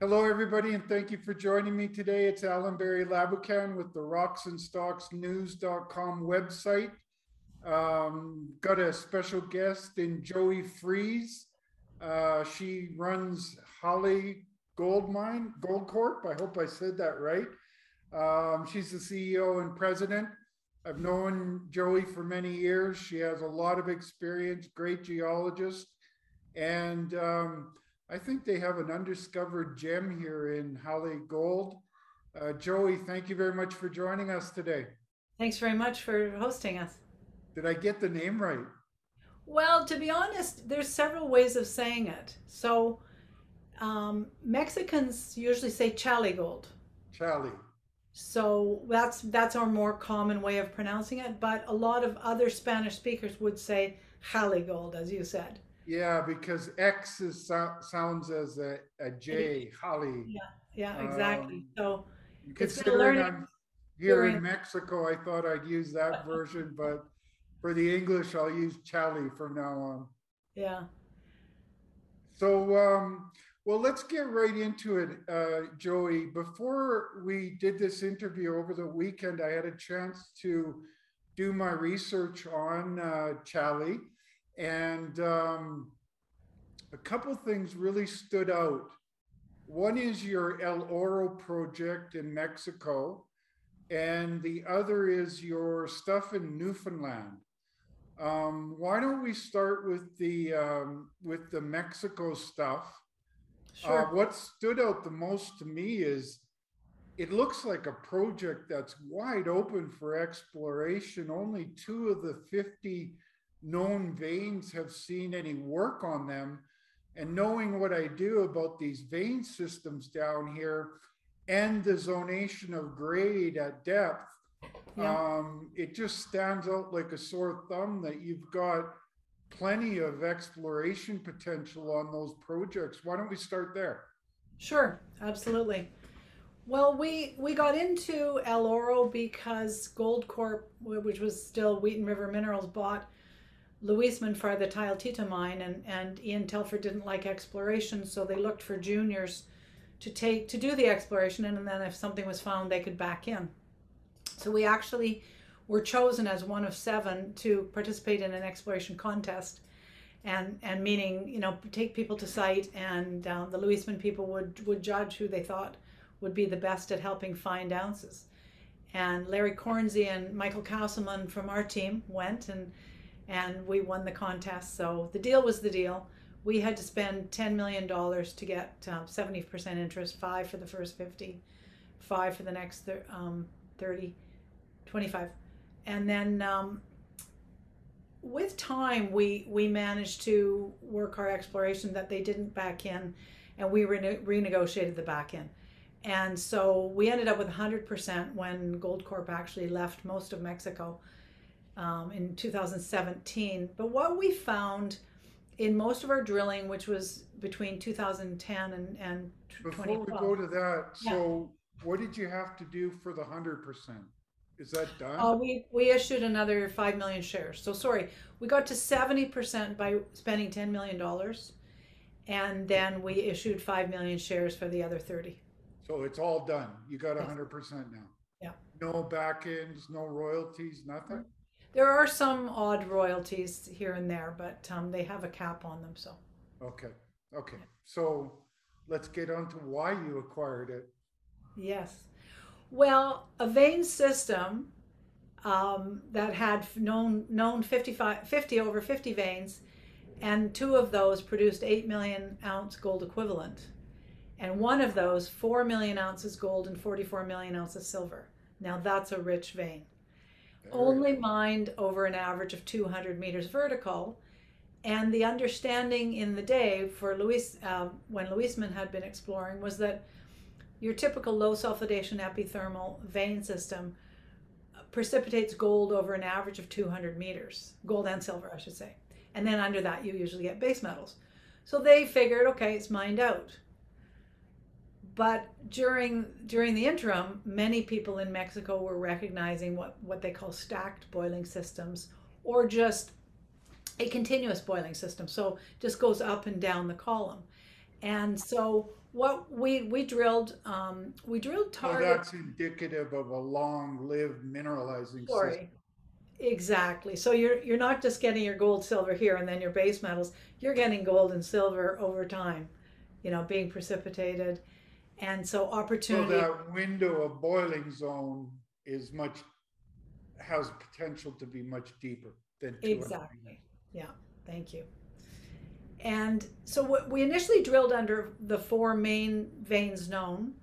Hello, everybody, and thank you for joining me today. It's Alan Barry Labucan with the rocksandstocksnews.com website. Um, got a special guest in Joey Freeze. Uh, she runs Xali Gold Mine, Gold Corp. I hope I said that right. Um, she's the CEO and president. I've known Joey for many years. She has a lot of experience, great geologist. And um, I think they have an undiscovered gem here in Xali Gold. Uh, Joey, thank you very much for joining us today. Thanks very much for hosting us. Did I get the name right? Well, to be honest, there's several ways of saying it. So um, Mexicans usually say chali gold. Chali. So that's that's our more common way of pronouncing it. But a lot of other Spanish speakers would say Jali gold, as you said. Yeah, because X is, so, sounds as a, a J, Holly. Yeah, yeah, exactly. Um, so considering I'm here in Mexico, I thought I'd use that version, but for the English, I'll use Chali from now on. Yeah. So, um, well, let's get right into it, uh, Joey. Before we did this interview over the weekend, I had a chance to do my research on uh, Chali, and um, a couple things really stood out. One is your El Oro project in Mexico, and the other is your stuff in Newfoundland. Um, why don't we start with the um, with the Mexico stuff? Uh, sure. Uh, what stood out the most to me is it looks like a project that's wide open for exploration. Only two of the 50 known veins have seen any work on them. And knowing what I do about these vein systems down here and the zonation of grade at depth, yeah. Um, it just stands out like a sore thumb that you've got plenty of exploration potential on those projects. Why don't we start there? Sure, absolutely. Well, we we got into El Oro because Goldcorp, which was still Wheaton River Minerals, bought Luismin for the Tayoltita mine, and and Ian Telfer didn't like exploration, so they looked for juniors to take to do the exploration, and then if something was found, they could back in. So we actually were chosen as one of seven to participate in an exploration contest. And, and meaning, you know, take people to site and uh, the Luismin people would, would judge who they thought would be the best at helping find ounces. And Larry Kornze and Michael Castleman from our team went and and we won the contest. So the deal was the deal. We had to spend $10 million to get uh, 70% interest, five for the first 50, five for the next um, 30, 25. And then um, with time, we, we managed to work our exploration that they didn't back in, and we rene- renegotiated the back in. And so we ended up with 100% when Goldcorp actually left most of Mexico um, in 2017. But what we found in most of our drilling, which was between 2010 and, and Before we go to that, yeah. so what did you have to do for the 100%? Is that done? Uh, we, we issued another 5 million shares. So sorry, we got to 70% by spending $10 million. And then we issued 5 million shares for the other 30. So it's all done. You got 100% now. Yeah. No back ends, no royalties, nothing? There are some odd royalties here and there, but um, they have a cap on them. So. Okay. Okay. So let's get on to why you acquired it. Yes. Well, a vein system um, that had known known 55, 50 over 50 veins, and two of those produced 8 million ounce gold equivalent. And one of those, 4 million ounces gold and 44 million ounces silver. Now that's a rich vein. Only mined over an average of 200 meters vertical. And the understanding in the day for Luis, uh, when Luismin had been exploring, was that your typical low sulfidation epithermal vein system precipitates gold over an average of 200 meters, gold and silver, I should say. And then under that, you usually get base metals. So they figured, okay, it's mined out. But during during the interim, many people in Mexico were recognizing what, what they call stacked boiling systems or just a continuous boiling system. So just goes up and down the column. And so what we we drilled um, we drilled So target that's indicative of a long-lived mineralizing system. story. Exactly. So you're you're not just getting your gold, silver here and then your base metals. You're getting gold and silver over time, you know, being precipitated. And so So opportunity that window of boiling zone is much, has potential to be much deeper than two hundred meters. Exactly. Yeah, thank you. And so what we initially drilled under the four main veins known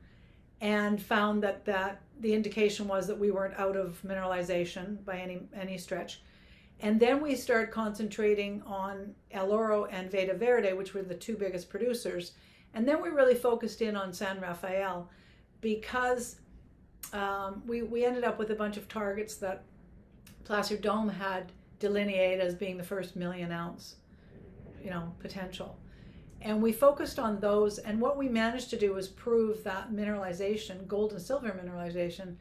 and found that that the indication was that we weren't out of mineralization by any any stretch. And then we started concentrating on El Oro and Veta Verde, which were the two biggest producers. And then we really focused in on San Rafael because um, we, we ended up with a bunch of targets that Placer Dome had delineated as being the first million ounce, you know, potential. And we focused on those, and what we managed to do was prove that mineralization, gold and silver mineralization,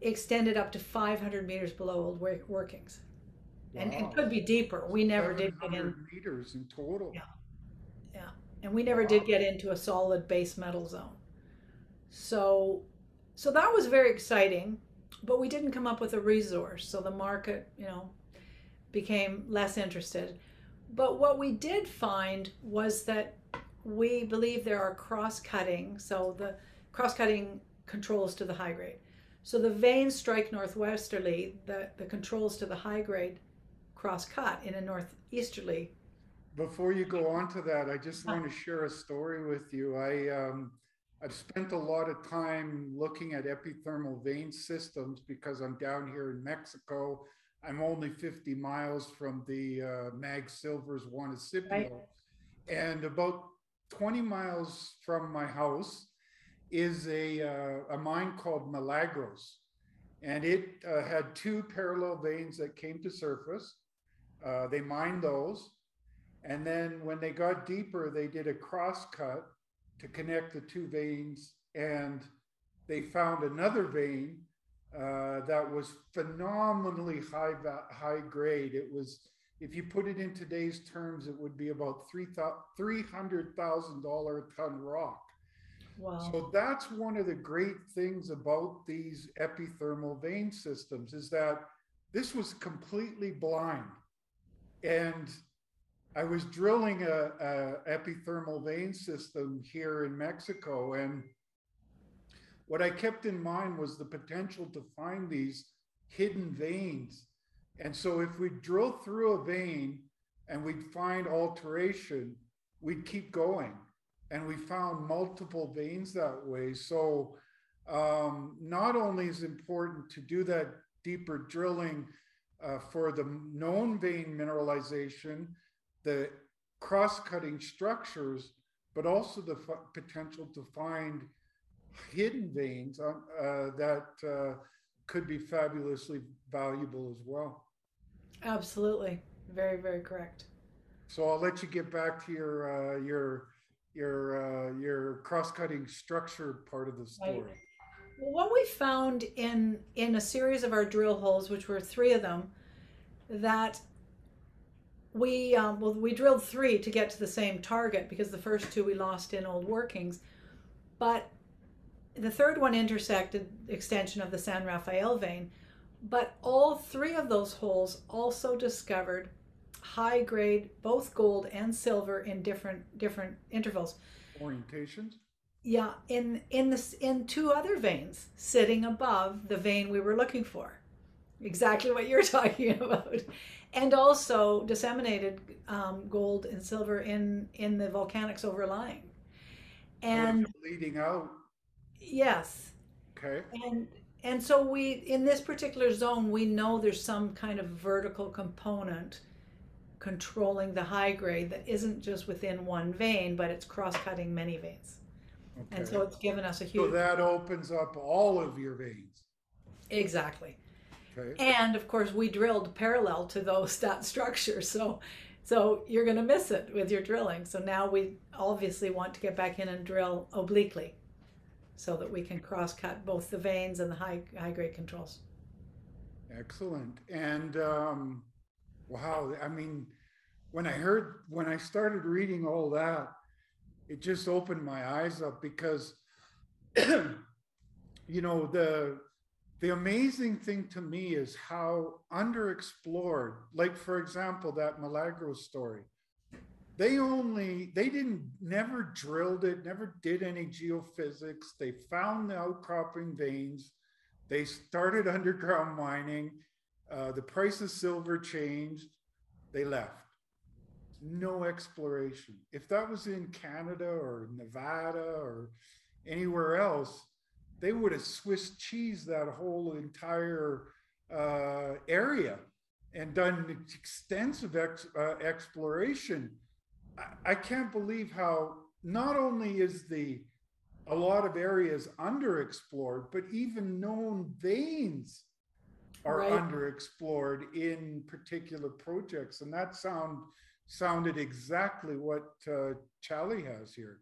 extended up to 500 meters below old work- workings, and, and Wow. could be deeper. We never did get in, Meters in total. Yeah. Yeah. And we never did get into a solid base metal zone. So, so that was very exciting, but we didn't come up with a resource. So the market, you know, became less interested. But what we did find was that we believe there are cross-cutting. So the cross-cutting controls to the high grade. So the veins strike northwesterly. The the controls to the high grade cross-cut in a northeasterly. Before you go on to that, I just want to share a story with you. I, um, I've spent a lot of time looking at epithermal vein systems because I'm down here in Mexico. I'm only 50 miles from the uh, Mag Silver's Juanicipio. Right. And about 20 miles from my house is a, uh, a mine called Milagros. And it uh, had two parallel veins that came to surface. Uh, they mined those. And then when they got deeper, they did a cross cut to connect the two veins. And they found another vein uh, that was phenomenally high, high grade. It was, if you put it in today's terms, it would be about three $300,000 ton rock. Wow. So that's one of the great things about these epithermal vein systems is that this was completely blind. And I was drilling a, a epithermal vein system here in Mexico, and what I kept in mind was the potential to find these hidden veins. And so if we drill through a vein and we'd find alteration, we'd keep going. And we found multiple veins that way. So um, not only is it important to do that deeper drilling uh, for the known vein mineralization, the cross-cutting structures, but also the f- potential to find hidden veins uh, uh, that uh, could be fabulously valuable as well. Absolutely. Very, very correct. So I'll let you get back to your uh, your your uh, your cross-cutting structure part of the Right. story. Well, what we found in in a series of our drill holes, which were three of them, that we um, well we drilled three to get to the same target because the first two we lost in old workings, but the third one intersected extension of the San Rafael vein, but all three of those holes also discovered high grade both gold and silver in different different intervals. Orientations. Yeah, in in this in two other veins sitting above the vein we were looking for. Exactly what you're talking about, and also disseminated um, gold and silver in in the volcanics overlying. And leading out. yes, Okay. and and so we in this particular zone we know there's some kind of vertical component controlling the high grade that isn't just within one vein, but it's cross-cutting many veins, Okay. and so it's given us a So huge that opens up all of your veins. exactly. And of course we drilled parallel to those that structure. So so you're going to miss it with your drilling. So now we obviously want to get back in and drill obliquely so that we can cross cut both the veins and the high high grade controls. Excellent. And um, wow, I mean, when I heard, when I started reading all that, it just opened my eyes up because you know the the amazing thing to me is how underexplored like for example that milagro story. They only they didn't never drilled it never did any geophysics. They found the outcropping veins. They started underground mining. Uh, the price of silver changed. They left. No exploration. If that was in canada or nevada or anywhere else they would have Swiss cheese that whole entire uh, area and done extensive ex, uh, exploration. I, I, can't believe how not only is the a lot of areas underexplored, but even known veins are right. underexplored in particular projects, and that sound sounded exactly what uh, Xali has here.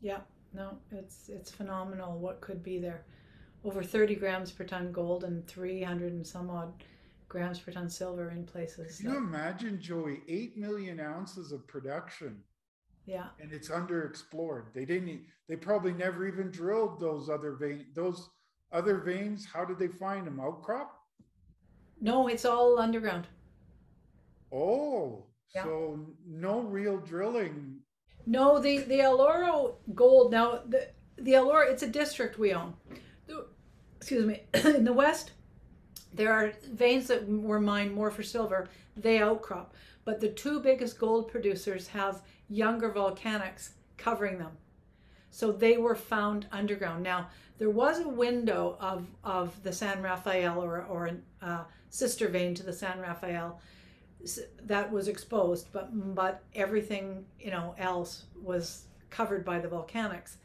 Yeah, no, it's it's phenomenal what could be there. Over 30 grams per ton gold and 300 and some odd grams per ton silver in places. Can you imagine, Joey, 8 million ounces of production? Yeah. And it's underexplored. They didn't, they probably never even drilled those other veins. Those other veins, how did they find them? Outcrop? No, it's all underground. Oh, yeah. so no real drilling no, the the El Oro gold. Now the the El Oro, it's a district we own. Excuse me. In the west, there are veins that were mined more for silver. They outcrop, but the two biggest gold producers have younger volcanics covering them, so they were found underground. Now there was a window of of the San Rafael or or a uh, sister vein to the San Rafael that was exposed, but but everything you know else was covered by the volcanics.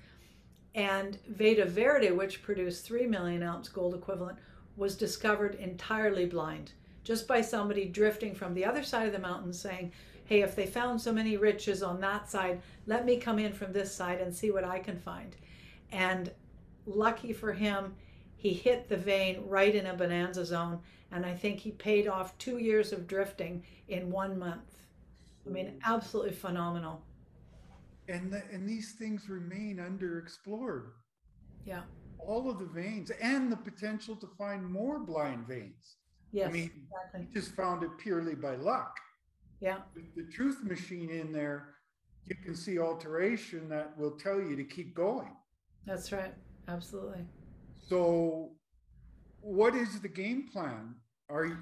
And Veta Verde, which produced three million ounce gold equivalent, was discovered entirely blind, just by somebody drifting from the other side of the mountain saying, "Hey, if they found so many riches on that side, let me come in from this side and see what I can find." And lucky for him, he hit the vein right in a bonanza zone and I think he paid off two years of drifting in one month. I mean, absolutely phenomenal. And the, and these things remain underexplored. Yeah. All of the veins and the potential to find more blind veins. Yes, I mean, exactly. just found it purely by luck. Yeah. With the truth machine in there, you can see alteration that will tell you to keep going. That's right. Absolutely. So what is the game plan? Are you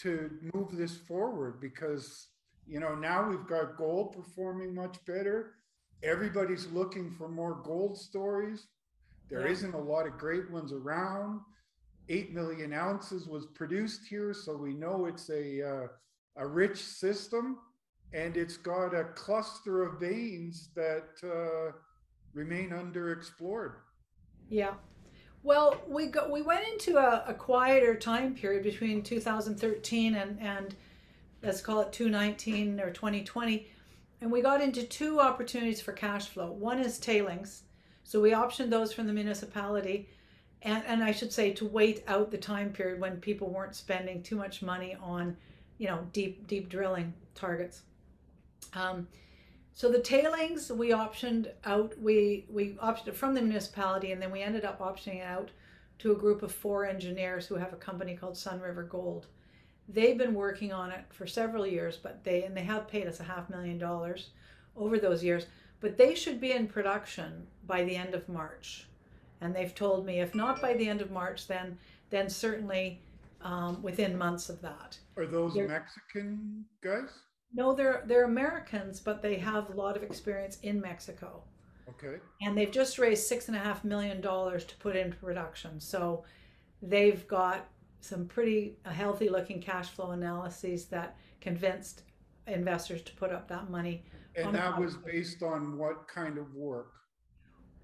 to move this forward? Because you know now we've got gold performing much better. Everybody's looking for more gold stories. There yeah. not a lot of great ones around. Eight million ounces was produced here, so we know it's a uh, a rich system, and it's got a cluster of veins that uh, remain underexplored. Yeah, well, we go, we went into a, a quieter time period between 2013 and, and let's call it 2019 or 2020. And we got into two opportunities for cash flow. One is tailings. So we optioned those from the municipality. And, and I should say to wait out the time period when people weren't spending too much money on, you know, deep, deep drilling targets. Um, so the tailings we optioned out. We we optioned it from the municipality, and then we ended up optioning it out to a group of four engineers who have a company called Sun River Gold. They've been working on it for several years, but they and they have paid us a half million dollars over those years. But they should be in production by the end of March, and they've told me if not by the end of March, then then certainly um, within months of that. Are those They're, Mexican guys? No, they're they're Americans, but they have a lot of experience in Mexico. Okay. And they've just raised six and a half million dollars to put into production. So they've got some pretty healthy looking cash flow analyses that convinced investors to put up that money. And that was based on what kind of work?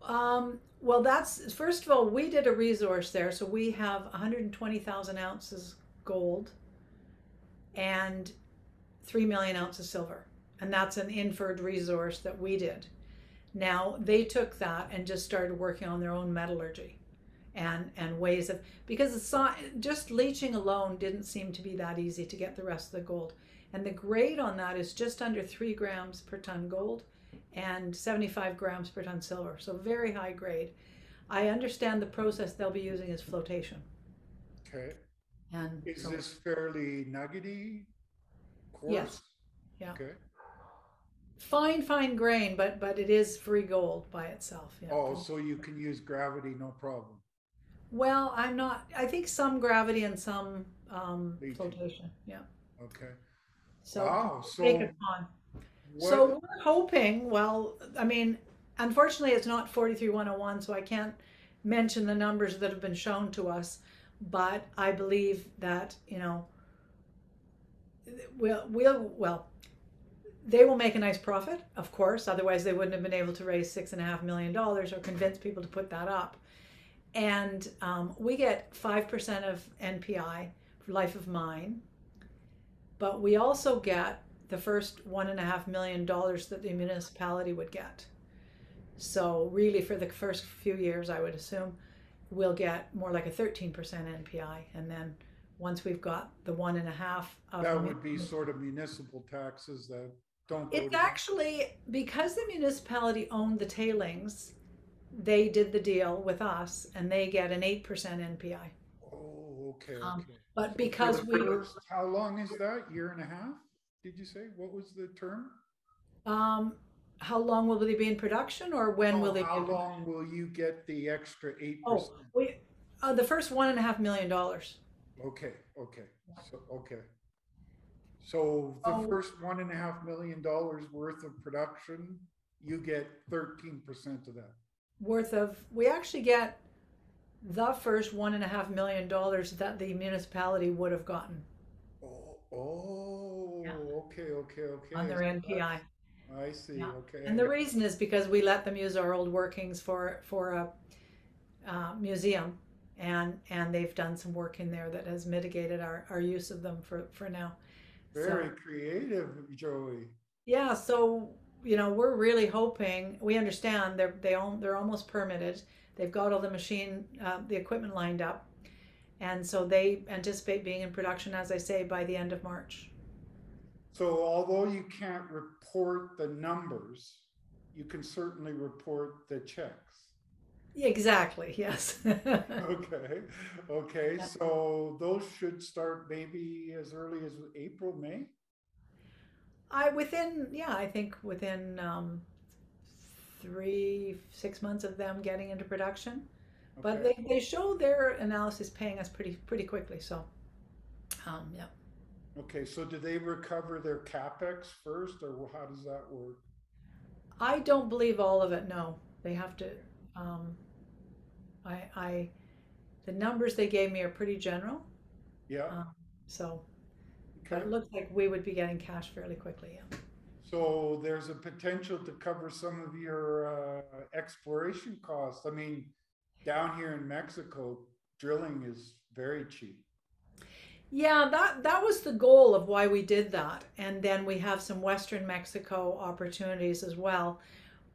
Um, well, that's first of all, we did a resource there. So we have 120,000 ounces gold and 3 million ounces silver. And that's an inferred resource that we did. Now they took that and just started working on their own metallurgy and and ways of because it's not just leaching alone didn't seem to be that easy to get the rest of the gold. And the grade on that is just under three grams per ton gold and 75 grams per ton silver. So very high grade. I understand the process they'll be using is flotation. Okay. And Is so- this fairly nuggety? Yes. Yeah. Okay. fine, fine grain, but but it is free gold by itself. Yeah. Oh, so you can use gravity, no problem. Well, I'm not. I think some gravity and some um, flotation. Yeah. Okay. So Wow, take so it on. What, So we're hoping. Well, I mean, unfortunately, it's not 43101, so I can't mention the numbers that have been shown to us. But I believe that you know, we'll we'll well, they will make a nice profit, of course. Otherwise, they wouldn't have been able to raise six and a half million dollars or convince people to put that up. And um, we get five percent of NPI for life of mine, but we also get the first one and a half million dollars that the municipality would get. So really, for the first few years, I would assume we'll get more like a thirteen percent NPI, and then once we've got the one and a half of that would be sort of municipal taxes that don't it's to- actually because the municipality owned the tailings, they did the deal with us, and they get an eight percent NPI. Oh, okay, um, okay. But because we, first- How long is that? Year and a half? Did you say? What was the term? um, how long will they be in production, or when will Oh, they? How long will you get the extra eight Oh, we, uh, the first one and a half million dollars. Okay, okay, so, okay. So the Oh. first one and a half million dollars worth of production, you get thirteen percent of that. worth of we actually get the first one and a half million dollars that the municipality would have gotten Oh, oh, Yeah. okay, okay, okay. on their NPI. I see, Yeah. okay. And the reason is because we let them use our old workings for for a uh, museum, and and they've done some work in there that has mitigated our, our use of them for for now. Very So creative, Joey. yeah, so you know we're really hoping we understand they're they own they're almost permitted. They've got all the machine uh, the equipment lined up, and so they anticipate being in production, as I say, by the end of March. So although you can't report the numbers, you can certainly report the checks. Exactly. Yes. Okay, okay, so those should start maybe as early as April, May? I within yeah I think within um, three six months of them getting into production, but they, they show their analysis paying us pretty pretty quickly. So um, yeah. Okay, so do they recover their capex first, or how does that work? I don't believe all of it. No, they have to. Um, I, I, the numbers they gave me are pretty general. Yeah, Um, so okay, it looks like we would be getting cash fairly quickly. Yeah. so there's a potential to cover some of your uh, exploration costs. I mean, down here in Mexico, drilling is very cheap. Yeah, that that was the goal of why we did that. And then we have some western Mexico opportunities as well.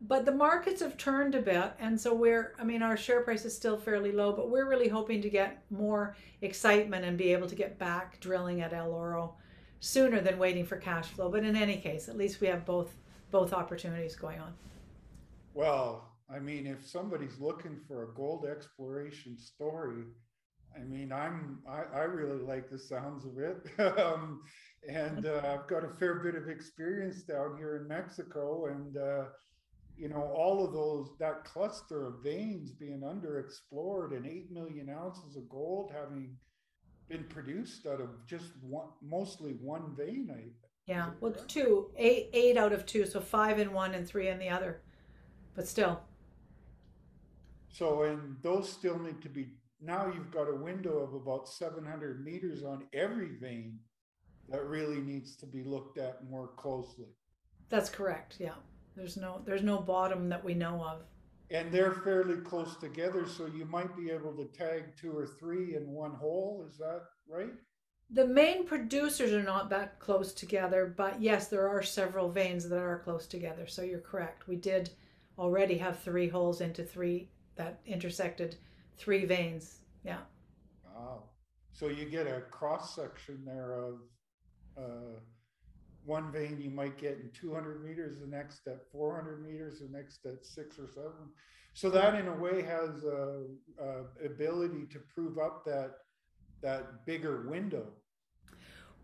But the markets have turned a bit and so we're I mean our share price is still fairly low, but we're really hoping to get more excitement and be able to get back drilling at El Oro sooner than waiting for cash flow. But in any case, at least we have both both opportunities going on. Well, I mean, if somebody's looking for a gold exploration story, I mean, I'm I, I really like the sounds of it, um, and uh, I've got a fair bit of experience down here in Mexico, and uh, you know, all of those that cluster of veins being underexplored, and eight million ounces of gold having been produced out of just one, mostly one vein. I Yeah. Well, two, eight, eight out of two, so five in one and three in the other. But still, So, and those still need to be, now you've got a window of about seven hundred meters on every vein that really needs to be looked at more closely. that's correct. Yeah. There's no there's no bottom that we know of. And they're fairly close together, so you might be able to tag two or three in one hole, is that right? The main producers are not that close together, but yes, there are several veins that are close together. So you're correct. We did already have three holes into three that intersected three veins. Yeah. Wow. So you get a cross section there of uh, one vein you might get in 200 meters, the next at 400 meters, the next at six or seven. So that in a way has a, a ability to prove up that that bigger window.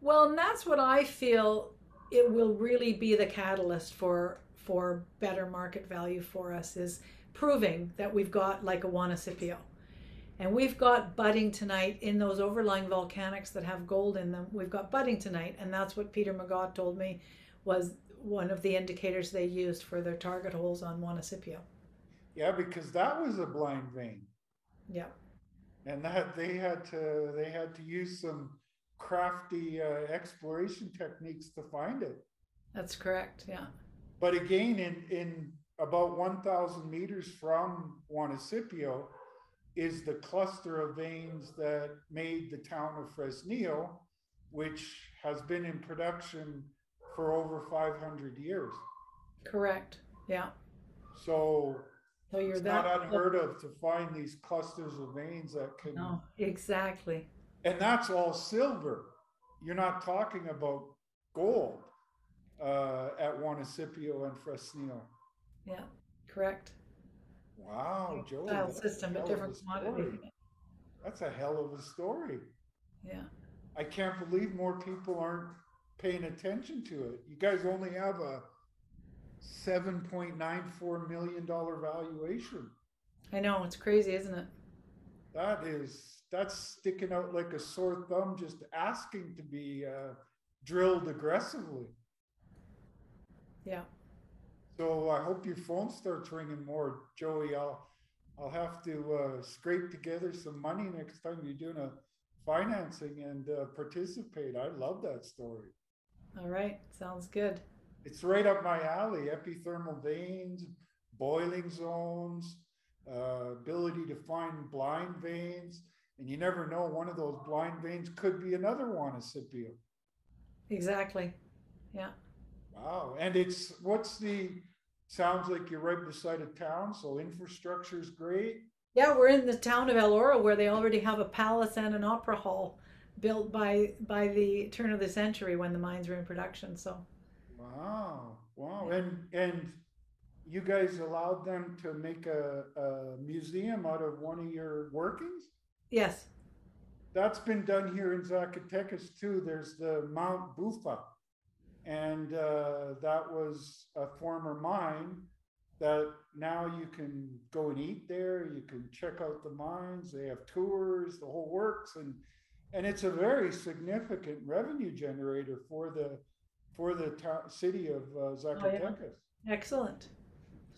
Well, and that's what I feel it will really be the catalyst for for better market value for us is proving that we've got like a Juanicipio. And we've got buddingtonite in those overlying volcanics that have gold in them. We've got buddingtonite, and that's what Peter Megaw told me was one of the indicators they used for their target holes on Juanicipio. Yeah, because that was a blind vein. Yeah. And that they had to they had to use some crafty uh, exploration techniques to find it. That's correct. Yeah. But again, in in about 1,000 meters from Juanicipio is the cluster of veins that made the town of Fresnillo, which has been in production for over 500 years. Correct. Yeah. So so you're it's that not unheard of to find these clusters of veins that can. No, exactly. And that's all silver. You're not talking about gold uh, at Juanicipio and Fresnillo. Yeah, correct. Wow, Joe. Style system, but different commodity. That's a hell of a story. Yeah. I can't believe more people aren't paying attention to it. You guys only have a $7.94 million valuation. I know, it's crazy, isn't it? That is, that's sticking out like a sore thumb, just asking to be uh, drilled aggressively. Yeah. So I hope your phone starts ringing more, Joey. I'll I'll have to uh, scrape together some money next time you're doing a financing and uh, participate. I love that story. All right, sounds good. It's right up my alley. Epithermal veins, boiling zones, uh, ability to find blind veins, and you never know. One of those blind veins could be another Juanicipio. Exactly. Yeah. Wow. And it's what's the sounds like you're right beside a town, so infrastructure is great. Yeah, we're in the town of El Oro where they already have a palace and an opera hall built by by the turn of the century when the mines were in production. So Wow. Wow. And and you guys allowed them to make a, a museum out of one of your workings? Yes. That's been done here in Zacatecas too. There's the Mount Bufa and uh, that was a former mine that now you can go and eat there. You can check out the mines. They have tours the whole works. And and it's a very significant revenue generator for the for the ta- city of uh, zacatecas oh, yeah. excellent.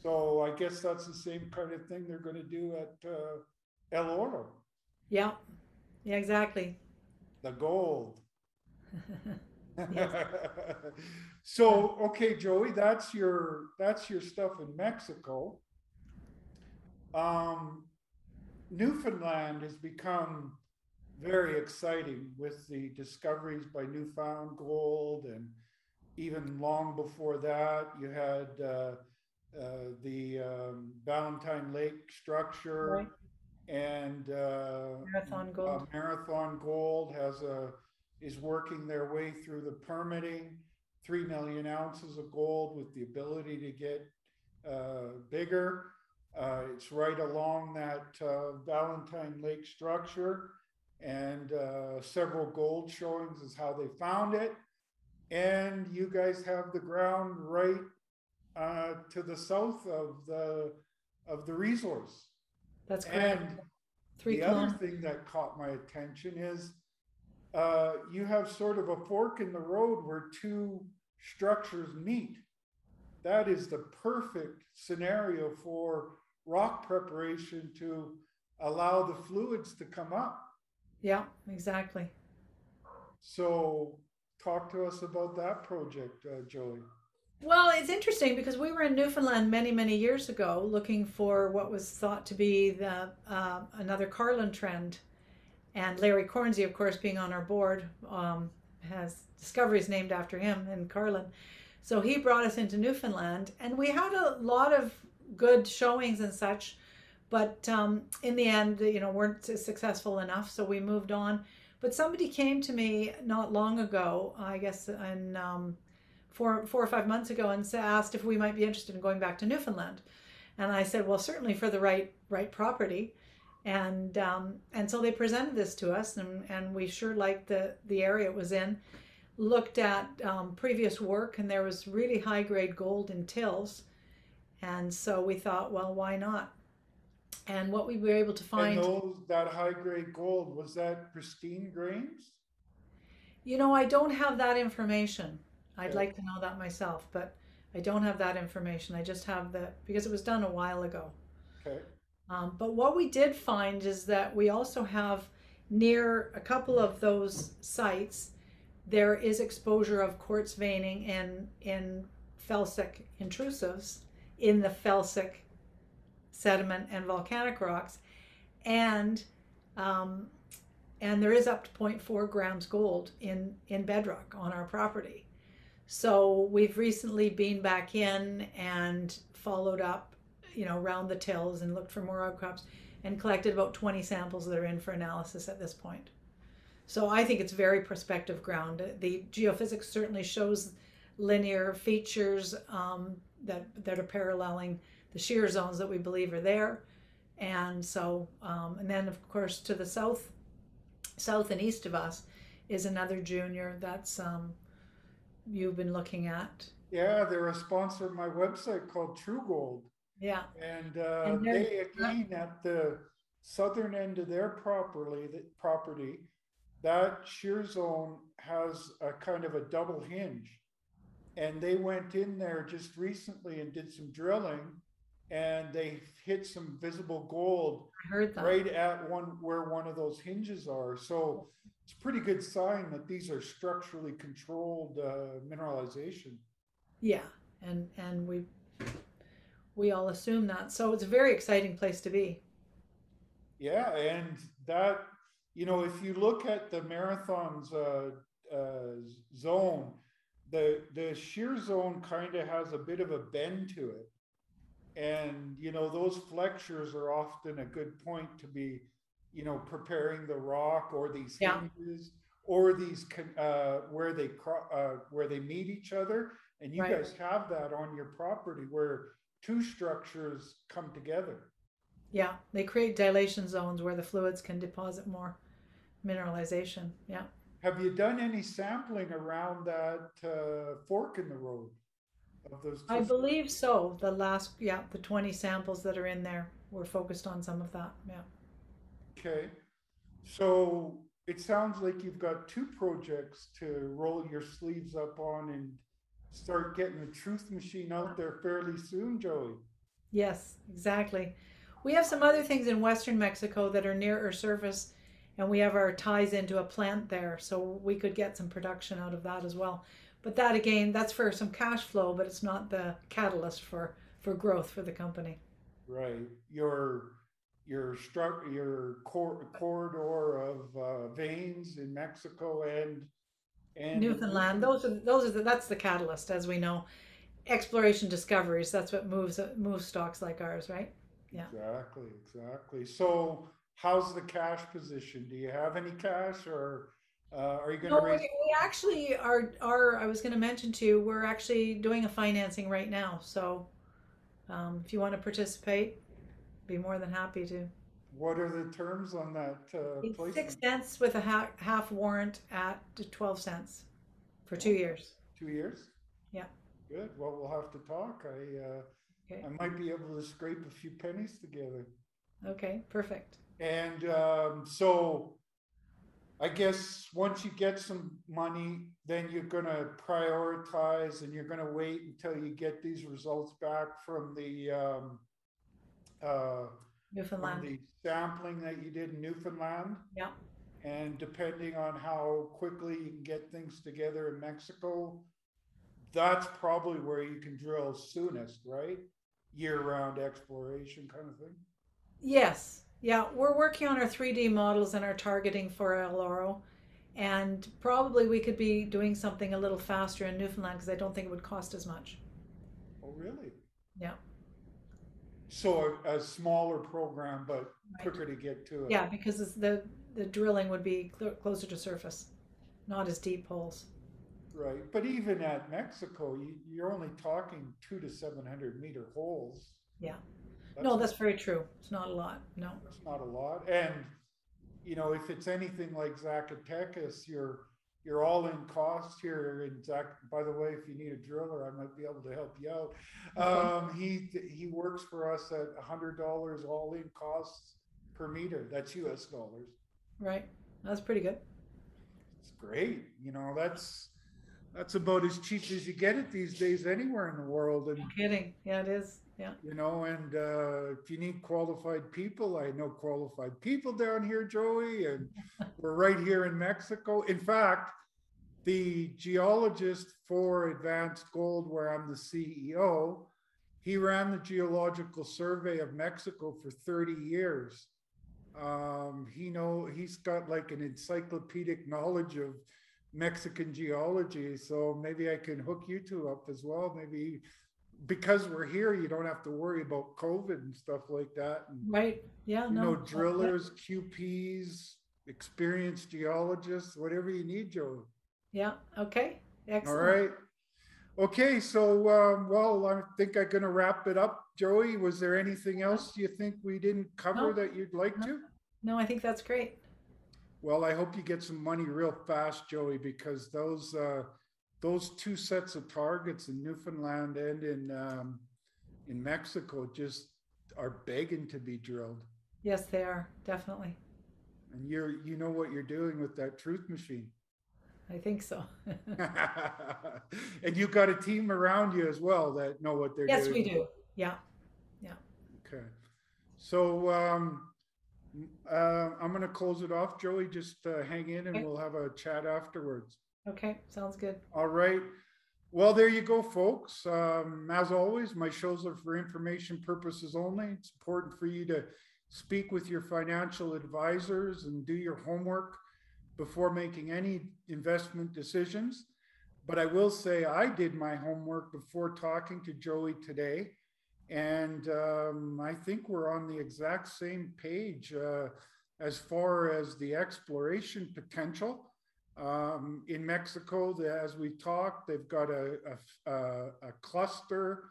So i guess that's the same kind of thing they're going to do at uh, el oro. Yeah. Yeah exactly. The gold so okay, Joey, that's your that's your stuff in Mexico. Um, Newfoundland has become very exciting with the discoveries by Newfound Gold, and even long before that, you had uh, uh, the um, Valentine Lake structure, right. and uh, Marathon Gold. Marathon Gold has a is working their way through the permitting. Three million ounces of gold with the ability to get uh, bigger. Uh, it's right along that uh, Valentine Lake structure, and uh, several gold showings is how they found it. And you guys have the ground right uh, to the south of the of the resource. That's correct. And Three the kilometers. other thing that caught my attention is uh, you have sort of a fork in the road where two structures meet. That is the perfect scenario for rock preparation to allow the fluids to come up. Yeah, exactly. So, talk to us about that project, uh, Joey. Well, it's interesting because we were in Newfoundland many, many years ago looking for what was thought to be the uh, another Carlin trend and Larry Kornze, of course, being on our board, um, has discoveries named after him in Carlin. So he brought us into Newfoundland, and we had a lot of good showings and such, but um, in the end, you know, weren't successful enough. So we moved on. But somebody came to me not long ago, I guess, in um, four four or five months ago and asked if we might be interested in going back to Newfoundland, and I said, well, certainly for the right right property, and um, and so they presented this to us, and and we sure liked the the area it was in. Looked at um, previous work, and there was really high grade gold in tills, and so we thought, well, why not? And what we were able to find. Those, that high grade gold, was that pristine grains? You know, I don't have that information. I'd Okay. like to know that myself, but I don't have that information. I just have the because it was done a while ago. Okay, Um, but what we did find is that we also have near a couple of those sites, there is exposure of quartz veining in in felsic intrusives in the felsic sediment and volcanic rocks, and um, and there is up to 0.4 grams gold in in bedrock on our property. So we've recently been back in and followed up, you know, around the tills and looked for more outcrops and collected about 20 samples that are in for analysis at this point. So I think it's very prospective ground. The geophysics certainly shows linear features um, that that are paralleling the shear zones that we believe are there, and so um, and then of course to the south, south and east of us is another junior that's um, you've been looking at. yeah, they're a sponsor of my website called True Gold. Yeah, And uh, And they, again, at the southern end of their property, the property, that shear zone has a kind of a double hinge. And they went in there just recently and did some drilling and they hit some visible gold right at one where one of those hinges are. So it's a pretty good sign that these are structurally controlled uh, mineralization. Yeah, and and we we all assume that. So it's a very exciting place to be. Yeah, and that, you know, if you look at the marathon's uh, uh, zone, the the shear zone kind of has a bit of a bend to it, and you know those flexures are often a good point to be, you know, preparing the rock or these Yeah. hinges or these uh, where they cro- uh, where they meet each other, and you Right. guys have that on your property where two structures come together. Yeah, they create dilation zones where the fluids can deposit more mineralization. Yeah. Have you done any sampling around that uh, fork in the road of those? I believe so. The last, yeah, the 20 samples that are in there were focused on some of that. Yeah. Okay, so it sounds like you've got two projects to roll your sleeves up on and start getting the truth machine out there fairly soon, Joey. Yes, exactly. We have some other things in western Mexico that are near our surface, and we have our ties into a plant there, so we could get some production out of that as well. But that again, that's for some cash flow, but it's not the catalyst for for growth for the company. Right, your your struct your cor- corridor of uh, veins in Mexico and and Newfoundland, those are those are the, that's the catalyst, as we know. Exploration discoveries, that's what moves moves stocks like ours, right? Yeah. Exactly, exactly. So how's the cash position? Do you have any cash or uh, are you going No, to we, raise? we actually are are I was going to mention to you, we're actually doing a financing right now. So um, if you want to participate, be more than happy to. What are the terms on that uh, It's placement? six cents with a ha- half warrant at twelve cents for two years. Two years? Yeah. Good. Well, we'll have to talk. I uh, Okay. I might be able to scrape a few pennies together. Okay, perfect. And um, so I guess once you get some money, then you're going to prioritize and you're going to wait until you get these results back from the um, uh, from Newfoundland. the sampling that you did in Newfoundland. Yeah. And depending on how quickly you can get things together in Mexico, that's probably where you can drill soonest, right? Year-round exploration kind of thing. Yes. Yeah, we're working on our 3D models and our targeting for El Oro. And probably we could be doing something a little faster in Newfoundland because I don't think it would cost as much. Oh, really? Yeah. So a, a smaller program, but Right. quicker to get to it. Yeah, because it's the the drilling would be cl- closer to surface, not as deep holes. Right, but even at Mexico, you, you're only talking two to seven hundred meter holes. Yeah. No, that's very true. It's not a lot. No. That's not a lot, and, you know, if it's anything like Zacatecas, you're, you're all in cost here in Zac, by the way, if you need a driller, I might be able to help you out. Um, he, he works for us at hundred dollars all in costs per meter, that's US dollars. Right. That's pretty good. It's great, you know, that's, that's about as cheap as you get it these days anywhere in the world, and No kidding. Yeah, it is. Yeah. You know, and uh, if you need qualified people, I know qualified people down here, Joey, and we're right here in Mexico. In fact, the geologist for Advanced Gold, where I'm the CEO, he ran the Geological Survey of Mexico for 30 years. Um, he know he's got like an encyclopedic knowledge of Mexican geology, so maybe I can hook you two up as well. Maybe because we're here, you don't have to worry about COVID and stuff like that. And, Right. Yeah. you No. know, drillers, QPs, experienced geologists, whatever you need, Joey. Yeah. Okay. Excellent. right. Okay, so um, well, I think I'm gonna wrap it up. Joey, was there anything else you think we didn't cover No. that you'd like No. to? No, I think that's great. Well, I hope you get some money real fast, Joey, because those uh, those two sets of targets in Newfoundland and in um, in Mexico just are begging to be drilled. Yes, they are. Definitely. And you're you know what you're doing with that truth machine. I think so. and you've got a team around you as well that know what they're yes, doing. Yes, we do. Yeah. Yeah. Okay. So um, uh, I'm going to close it off, Joey. Just uh, hang in and Okay. we'll have a chat afterwards. Okay. Sounds good. All right. Well, there you go, folks. Um, as always, my shows are for information purposes only. It's important for you to speak with your financial advisors and do your homework before making any investment decisions. But I will say I did my homework before talking to Joey today. And um, I think we're on the exact same page uh, as far as the exploration potential. Um, in Mexico, the, as we talked, they've got a, a, a- cluster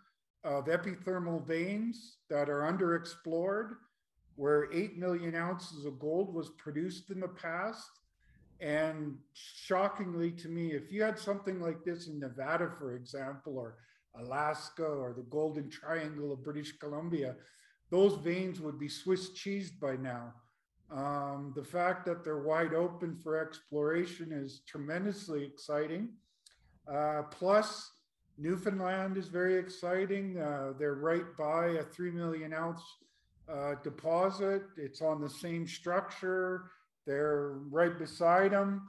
of epithermal veins that are underexplored, where 8 million ounces of gold was produced in the past. And shockingly to me, if you had something like this in Nevada, for example, or Alaska, or the Golden Triangle of British Columbia, those veins would be Swiss cheesed by now. Um, the fact that they're wide open for exploration is tremendously exciting. Uh, plus, Newfoundland is very exciting. Uh, they're right by a 3 million ounce uh, deposit. It's on the same structure. They're right beside them.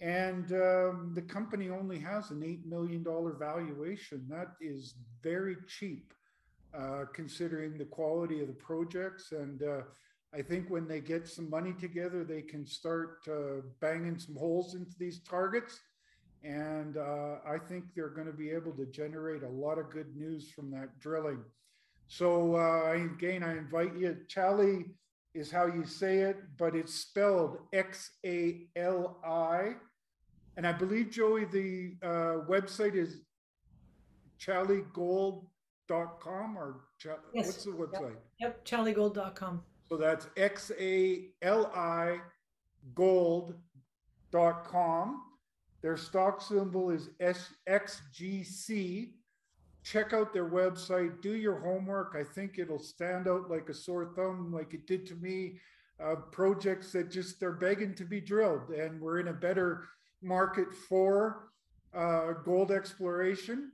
And um, the company only has an $8 million valuation. That is very cheap uh, considering the quality of the projects. And uh, I think when they get some money together, they can start uh, banging some holes into these targets. And uh, I think they're going to be able to generate a lot of good news from that drilling. So uh, again, I invite you. Chali is how you say it, but it's spelled X A L I. And I believe Joey, the uh, website is xaligold.com or Cha- Yes. what's the website? Yep. XaliGold.com. So that's X A L I gold.com. Their stock symbol is SXGC. Check out their website, do your homework. I think it'll stand out like a sore thumb, like it did to me. Uh, projects that just they're begging to be drilled, and we're in a better market for uh, gold exploration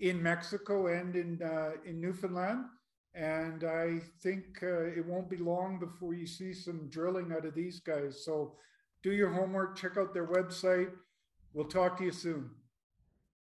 in Mexico and in uh, in Newfoundland. And I think uh, it won't be long before you see some drilling out of these guys. So do your homework, check out their website. We'll talk to you soon.